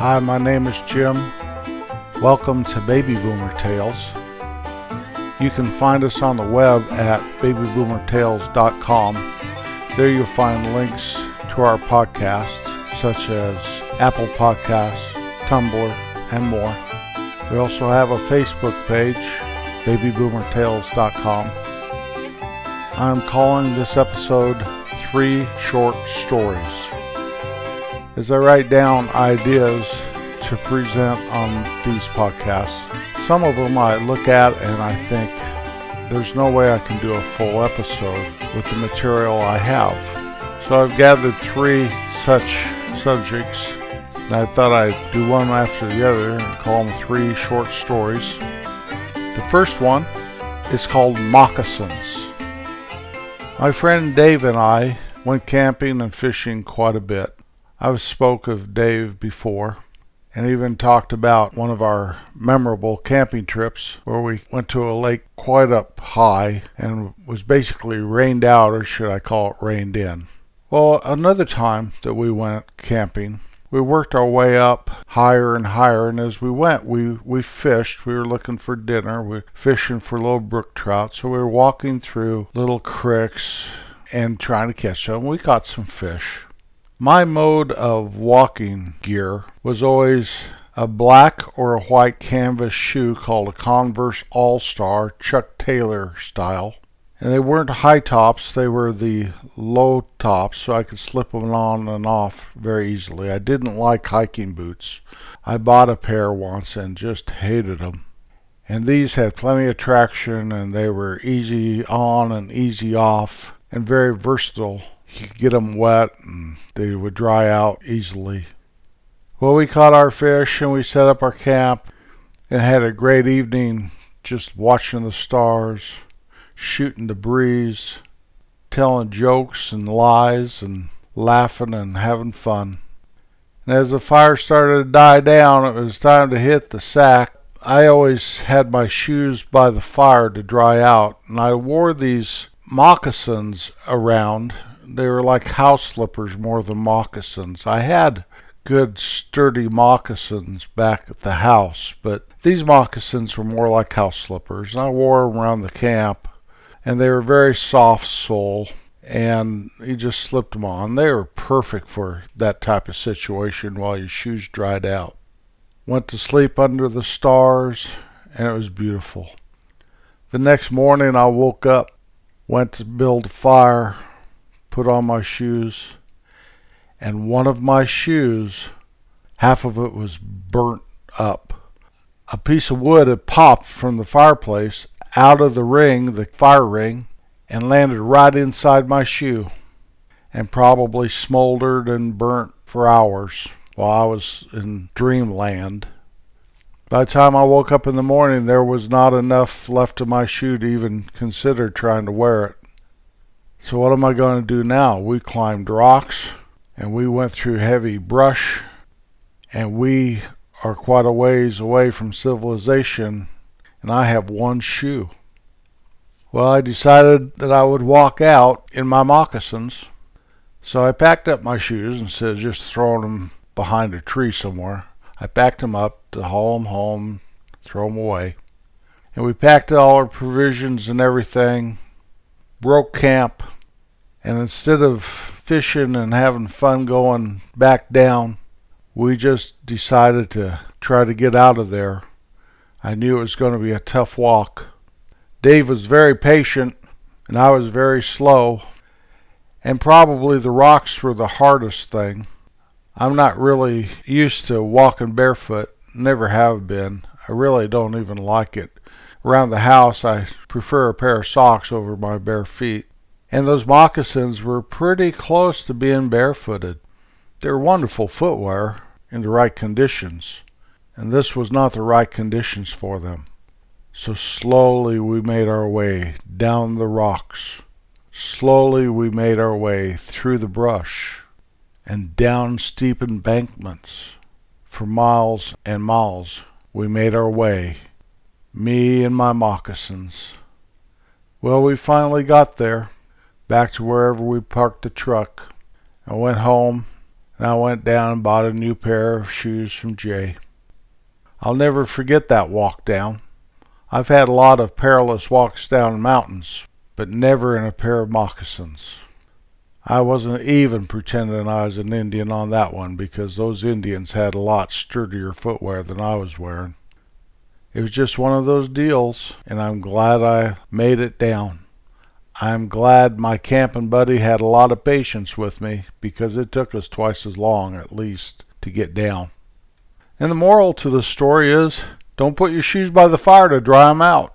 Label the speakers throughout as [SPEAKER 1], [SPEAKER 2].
[SPEAKER 1] Hi, my name is Jim. Welcome to Baby Boomer Tales. You can find us on the web at babyboomertales.com. There you'll find links to our podcasts, such as Apple Podcasts, Tumblr, and more. We also have a Facebook page, babyboomertales.com. I'm calling this episode Three Short Stories. As I write down ideas to present on these podcasts, some of them I look at and I think there's no way I can do a full episode with the material I have. So I've gathered three such subjects and I thought I'd do one after the other and call them three short stories. The first one is called Moccasins. My friend Dave and I went camping and fishing quite a bit. I've spoke of Dave before and even talked about one of our memorable camping trips where we went to a lake quite up high and was basically rained out or should I call it rained in. Well, another time that we went camping, we worked our way up higher and higher and as we went we we fished. We were looking for dinner. We were fishing for little brook trout. So we were walking through little creeks and trying to catch them we caught some fish my mode of walking gear was always a black or a white canvas shoe called a Converse All Star Chuck Taylor style and they weren't high tops, they were the low tops, so I could slip them on and off very easily. I didn't like hiking boots. I bought a pair once and just hated them. And these had plenty of traction and they were easy on and easy off and very versatile. You could get them wet and they would dry out easily. Well, we caught our fish and we set up our camp and had a great evening just watching the stars shooting the breeze, telling jokes and lies, and laughing and having fun. And as the fire started to die down, it was time to hit the sack. I always had my shoes by the fire to dry out, and I wore these moccasins around. They were like house slippers more than moccasins. I had good sturdy moccasins back at the house, but these moccasins were more like house slippers, and I wore them around the camp and they were very soft sole and you just slipped them on. They were perfect for that type of situation while your shoes dried out. Went to sleep under the stars and it was beautiful. The next morning I woke up, went to build a fire, put on my shoes, and one of my shoes, half of it was burnt up. A piece of wood had popped from the fireplace out of the ring, the fire ring, and landed right inside my shoe and probably smoldered and burnt for hours while I was in dreamland. By the time I woke up in the morning, there was not enough left of my shoe to even consider trying to wear it. So, what am I going to do now? We climbed rocks and we went through heavy brush, and we are quite a ways away from civilization and I have one shoe. Well, I decided that I would walk out in my moccasins, so I packed up my shoes instead of just throwing them behind a tree somewhere. I packed them up to haul them home, throw them away. And we packed all our provisions and everything, broke camp, and instead of fishing and having fun going back down, we just decided to try to get out of there I knew it was going to be a tough walk. Dave was very patient, and I was very slow, and probably the rocks were the hardest thing. I'm not really used to walking barefoot, never have been. I really don't even like it. Around the house, I prefer a pair of socks over my bare feet. And those moccasins were pretty close to being barefooted. They're wonderful footwear in the right conditions and this was not the right conditions for them. So slowly we made our way down the rocks. Slowly we made our way through the brush and down steep embankments. For miles and miles we made our way, me and my moccasins. Well, we finally got there, back to wherever we parked the truck. I went home and I went down and bought a new pair of shoes from Jay. I'll never forget that walk down. I've had a lot of perilous walks down mountains, but never in a pair of moccasins. I wasn't even pretending I was an Indian on that one because those Indians had a lot sturdier footwear than I was wearing. It was just one of those deals, and I'm glad I made it down. I'm glad my camping buddy had a lot of patience with me because it took us twice as long, at least, to get down. And the moral to the story is don't put your shoes by the fire to dry them out.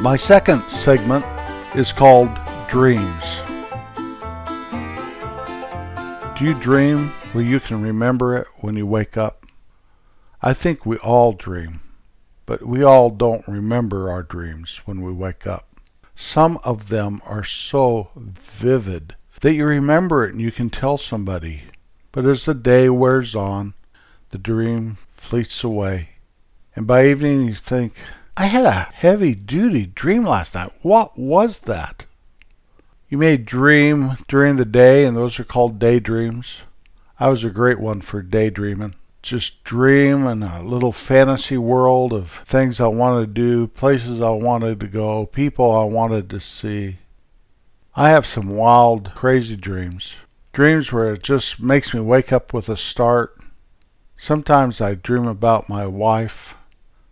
[SPEAKER 1] My second segment is called Dreams. Do you dream where you can remember it when you wake up? I think we all dream, but we all don't remember our dreams when we wake up. Some of them are so vivid that you remember it and you can tell somebody. But as the day wears on, the dream fleets away. And by evening you think, I had a heavy duty dream last night. What was that? You may dream during the day, and those are called daydreams. I was a great one for daydreaming. Just dream in a little fantasy world of things I wanted to do, places I wanted to go, people I wanted to see. I have some wild, crazy dreams. Dreams where it just makes me wake up with a start. Sometimes I dream about my wife.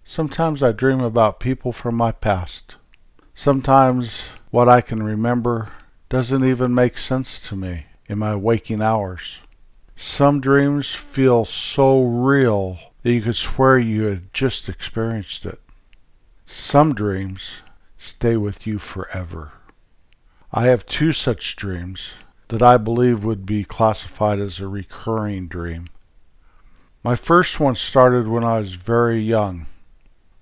[SPEAKER 1] Sometimes I dream about people from my past. Sometimes what I can remember doesn't even make sense to me in my waking hours. Some dreams feel so real that you could swear you had just experienced it. Some dreams stay with you forever. I have two such dreams that I believe would be classified as a recurring dream. My first one started when I was very young.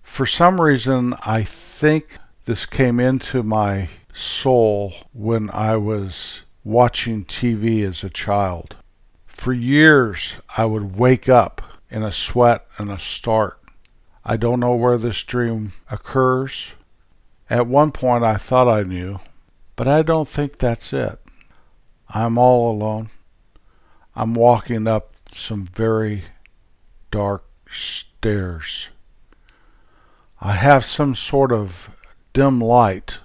[SPEAKER 1] For some reason, I think this came into my soul when I was watching TV as a child. For years, I would wake up in a sweat and a start. I don't know where this dream occurs. At one point, I thought I knew, but I don't think that's it. I'm all alone. I'm walking up some very dark stairs. I have some sort of dim light.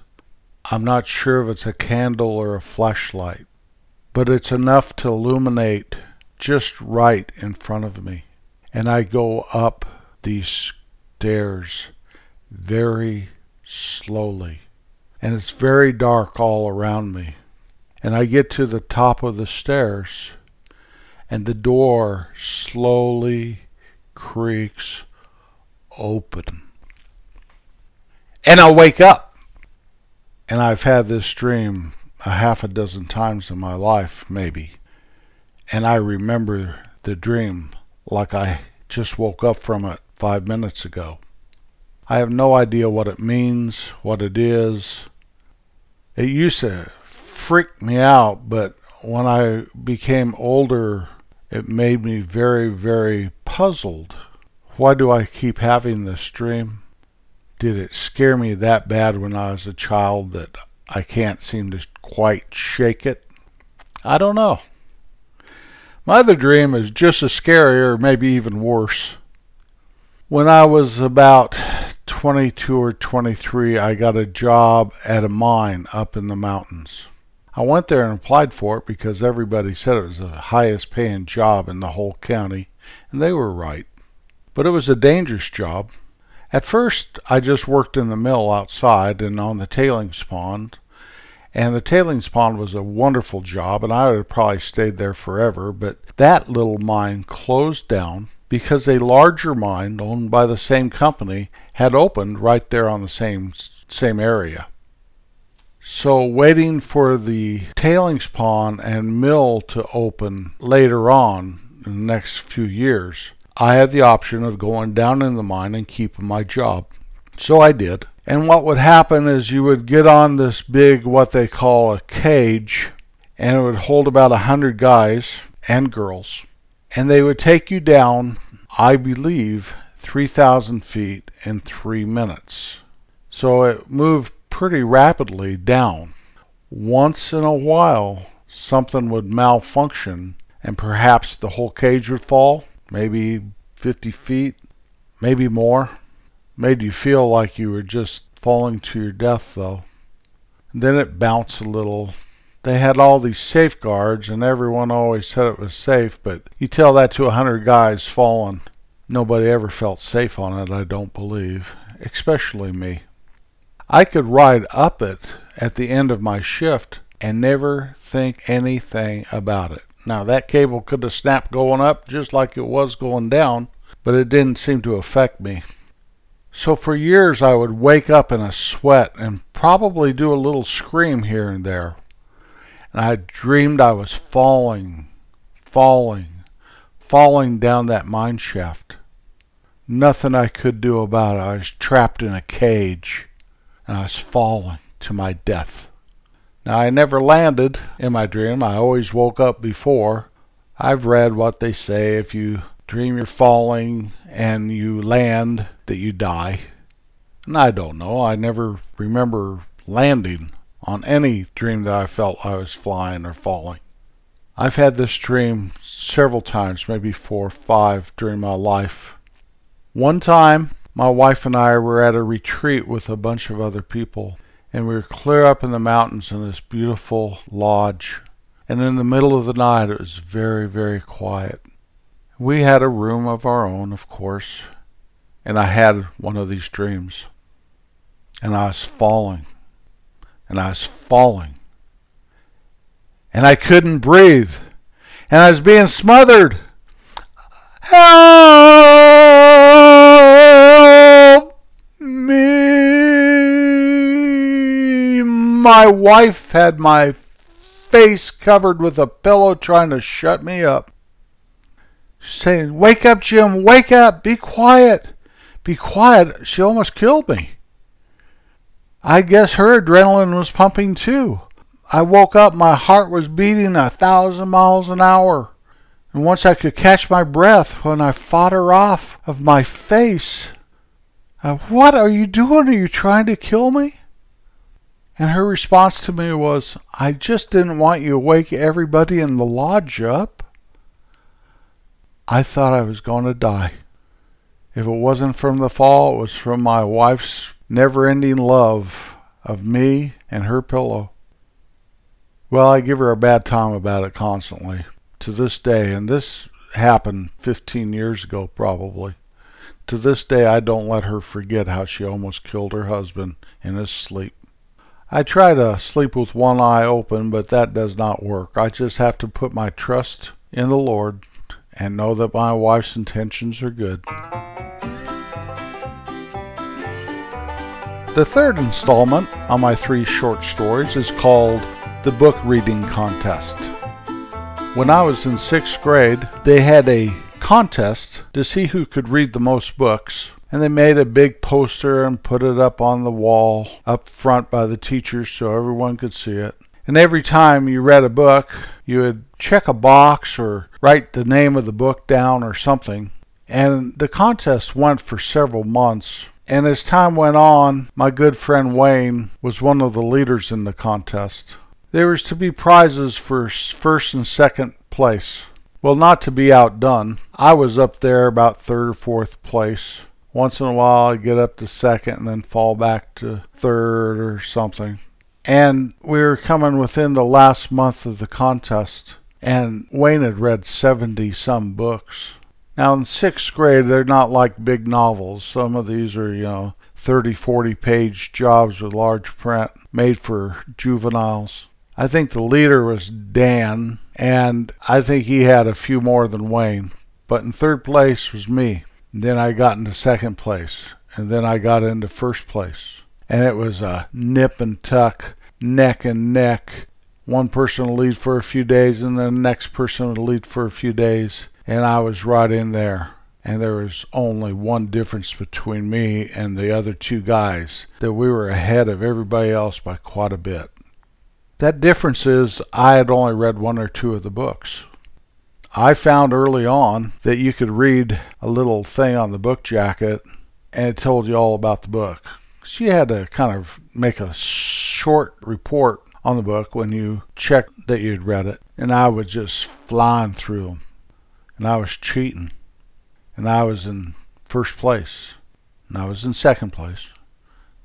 [SPEAKER 1] I'm not sure if it's a candle or a flashlight, but it's enough to illuminate just right in front of me. And I go up these stairs very slowly. And it's very dark all around me. And I get to the top of the stairs, and the door slowly creaks open and I'll wake up. And I've had this dream a half a dozen times in my life, maybe. And I remember the dream like I just woke up from it five minutes ago. I have no idea what it means, what it is. It used to freak me out, but when I became older, it made me very, very puzzled. Why do I keep having this dream? did it scare me that bad when I was a child that I can't seem to quite shake it? I don't know. My other dream is just as scary or maybe even worse. When I was about 22 or 23, I got a job at a mine up in the mountains. I went there and applied for it because everybody said it was the highest paying job in the whole county, and they were right. But it was a dangerous job. At first, I just worked in the mill outside and on the tailings pond. And the tailings pond was a wonderful job, and I would have probably stayed there forever. But that little mine closed down because a larger mine owned by the same company had opened right there on the same same area. So waiting for the tailings pond and mill to open later on in the next few years, I had the option of going down in the mine and keeping my job. So I did. And what would happen is you would get on this big, what they call a cage, and it would hold about a hundred guys and girls. And they would take you down, I believe, 3,000 feet in three minutes. So it moved pretty rapidly down. Once in a while, something would malfunction and perhaps the whole cage would fall, maybe 50 feet, maybe more. Made you feel like you were just falling to your death, though. And then it bounced a little. They had all these safeguards, and everyone always said it was safe, but you tell that to a hundred guys falling. Nobody ever felt safe on it, I don't believe, especially me. I could ride up it at the end of my shift and never think anything about it. Now, that cable could have snapped going up just like it was going down, but it didn't seem to affect me. So for years I would wake up in a sweat and probably do a little scream here and there. And I dreamed I was falling, falling, falling down that mine shaft. Nothing I could do about it. I was trapped in a cage and I was falling to my death. Now, I never landed in my dream. I always woke up before. I've read what they say if you dream you're falling and you land, that you die. And I don't know. I never remember landing on any dream that I felt I was flying or falling. I've had this dream several times, maybe four or five during my life. One time, my wife and I were at a retreat with a bunch of other people, and we were clear up in the mountains in this beautiful lodge. And in the middle of the night, it was very, very quiet. We had a room of our own, of course, and I had one of these dreams. And I was falling, and I was falling, and I couldn't breathe, and I was being smothered. Help me! My wife had my face covered with a pillow trying to shut me up. Saying, Wake up, Jim, wake up, be quiet, be quiet. She almost killed me. I guess her adrenaline was pumping too. I woke up, my heart was beating a thousand miles an hour. And once I could catch my breath when I fought her off of my face. What are you doing? Are you trying to kill me? And her response to me was, I just didn't want you to wake everybody in the lodge up. I thought I was going to die. If it wasn't from the fall, it was from my wife's never ending love of me and her pillow. Well, I give her a bad time about it constantly to this day, and this happened 15 years ago probably. To this day, I don't let her forget how she almost killed her husband in his sleep. I try to sleep with one eye open, but that does not work. I just have to put my trust in the Lord and know that my wife's intentions are good. The third installment on my three short stories is called The Book Reading Contest. When I was in sixth grade, they had a contest to see who could read the most books. And they made a big poster and put it up on the wall up front by the teachers so everyone could see it. And every time you read a book, you would check a box or write the name of the book down or something. And the contest went for several months. And as time went on, my good friend Wayne was one of the leaders in the contest. There was to be prizes for first and second place. Well, not to be outdone, I was up there about third or fourth place. Once in a while, I'd get up to second and then fall back to third or something. And we were coming within the last month of the contest, and Wayne had read 70 some books. Now, in sixth grade, they're not like big novels. Some of these are, you know, 30, 40 page jobs with large print made for juveniles. I think the leader was Dan, and I think he had a few more than Wayne. But in third place was me. And then I got into second place, and then I got into first place. And it was a nip and tuck, neck and neck. One person would lead for a few days, and then the next person would lead for a few days. And I was right in there. And there was only one difference between me and the other two guys that we were ahead of everybody else by quite a bit. That difference is I had only read one or two of the books. I found early on that you could read a little thing on the book jacket and it told you all about the book. You had to kind of make a short report on the book when you checked that you'd read it, and I was just flying through them. And I was cheating. And I was in first place. And I was in second place.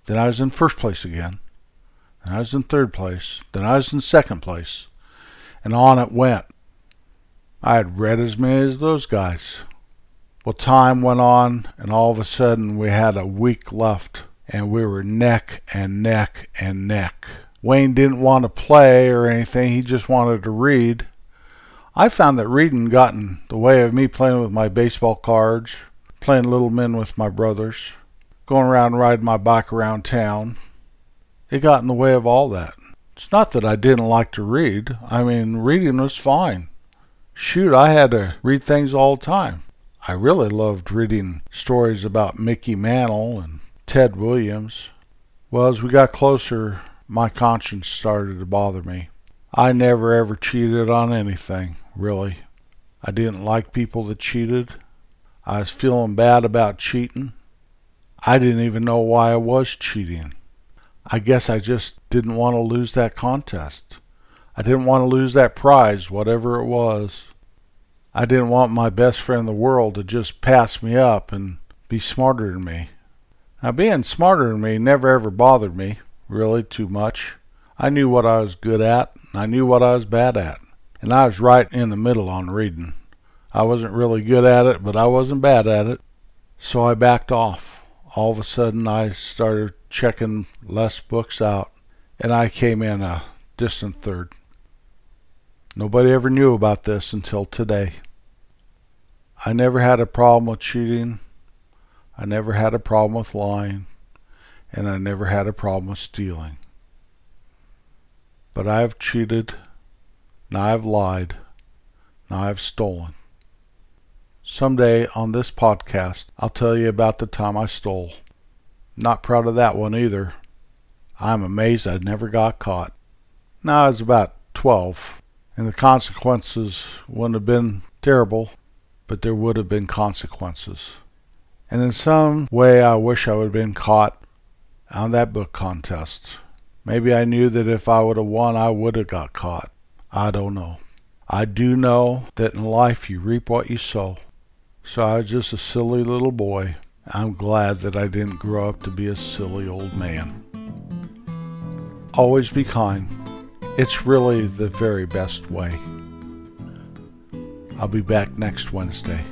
[SPEAKER 1] Then I was in first place again. Then I was in third place. Then I was in second place. And on it went. I had read as many as those guys. Well, time went on, and all of a sudden we had a week left, and we were neck and neck and neck. Wayne didn't want to play or anything, he just wanted to read. I found that reading got in the way of me playing with my baseball cards, playing little men with my brothers, going around riding my bike around town. It got in the way of all that. It's not that I didn't like to read. I mean, reading was fine. Shoot, I had to read things all the time. I really loved reading stories about Mickey Mantle and Ted Williams. Well, as we got closer, my conscience started to bother me. I never ever cheated on anything, really. I didn't like people that cheated. I was feeling bad about cheating. I didn't even know why I was cheating. I guess I just didn't want to lose that contest. I didn't want to lose that prize, whatever it was. I didn't want my best friend in the world to just pass me up and be smarter than me. Now, being smarter than me never ever bothered me, really, too much. I knew what I was good at, and I knew what I was bad at. And I was right in the middle on reading. I wasn't really good at it, but I wasn't bad at it. So I backed off. All of a sudden, I started checking less books out, and I came in a distant third. Nobody ever knew about this until today. I never had a problem with cheating. I never had a problem with lying. And I never had a problem with stealing. But I have cheated. Now I've lied. Now I've stolen. Someday on this podcast, I'll tell you about the time I stole. Not proud of that one either. I'm amazed I never got caught. Now I was about 12 and the consequences wouldn't have been terrible, but there would have been consequences. And in some way, I wish I would have been caught on that book contest. Maybe I knew that if I would have won, I would have got caught. I don't know. I do know that in life you reap what you sow. So I was just a silly little boy. I'm glad that I didn't grow up to be a silly old man. Always be kind. It's really the very best way. I'll be back next Wednesday.